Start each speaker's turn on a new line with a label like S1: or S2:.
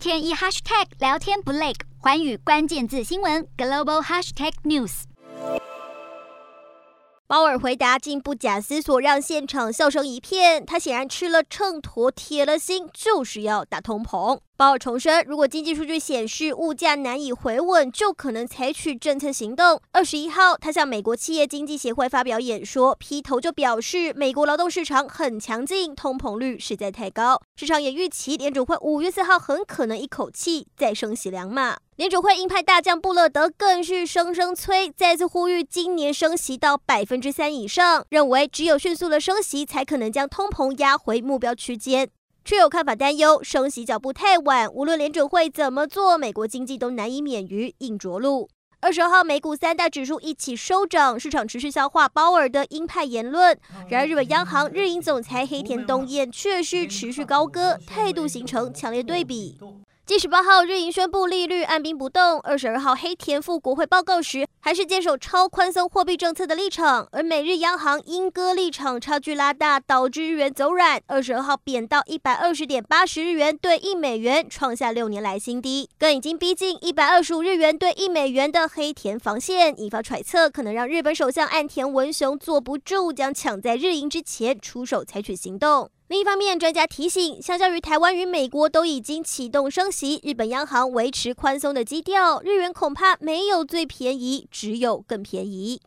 S1: 天一 hashtag 聊天不累，环宇关键字新闻 global hashtag news。
S2: 鲍尔回答竟不假思索，让现场笑声一片。他显然吃了秤砣，铁了心，就是要打通膨。鲍尔重申，如果经济数据显示物价难以回稳，就可能采取政策行动。二十一号，他向美国企业经济协会发表演说，劈头就表示，美国劳动市场很强劲，通膨率实在太高。市场也预期联准会五月四号很可能一口气再升息两码。联准会鹰派大将布勒德更是声声催，再次呼吁今年升息到百分之三以上，认为只有迅速的升息，才可能将通膨压回目标区间。却有看法担忧，升息脚步太晚，无论联准会怎么做，美国经济都难以免于硬着陆。二十号，美股三大指数一起收涨，市场持续消化鲍尔的鹰派言论。然而，日本央行日银总裁黑田东彦却是持续高歌，态度形成强烈对比。继十八号日银宣布利率按兵不动，二十二号黑田赴国会报告时，还是坚守超宽松货币政策的立场。而美日央行鹰鸽立场差距拉大，导致日元走软，二十二号贬到一百二十点八十日元兑一美元，创下六年来新低，更已经逼近一百二十五日元兑一美元的黑田防线，引发揣测，可能让日本首相岸田文雄坐不住，将抢在日银之前出手采取行动。另一方面，专家提醒，相较于台湾与美国都已经启动升息，日本央行维持宽松的基调，日元恐怕没有最便宜，只有更便宜。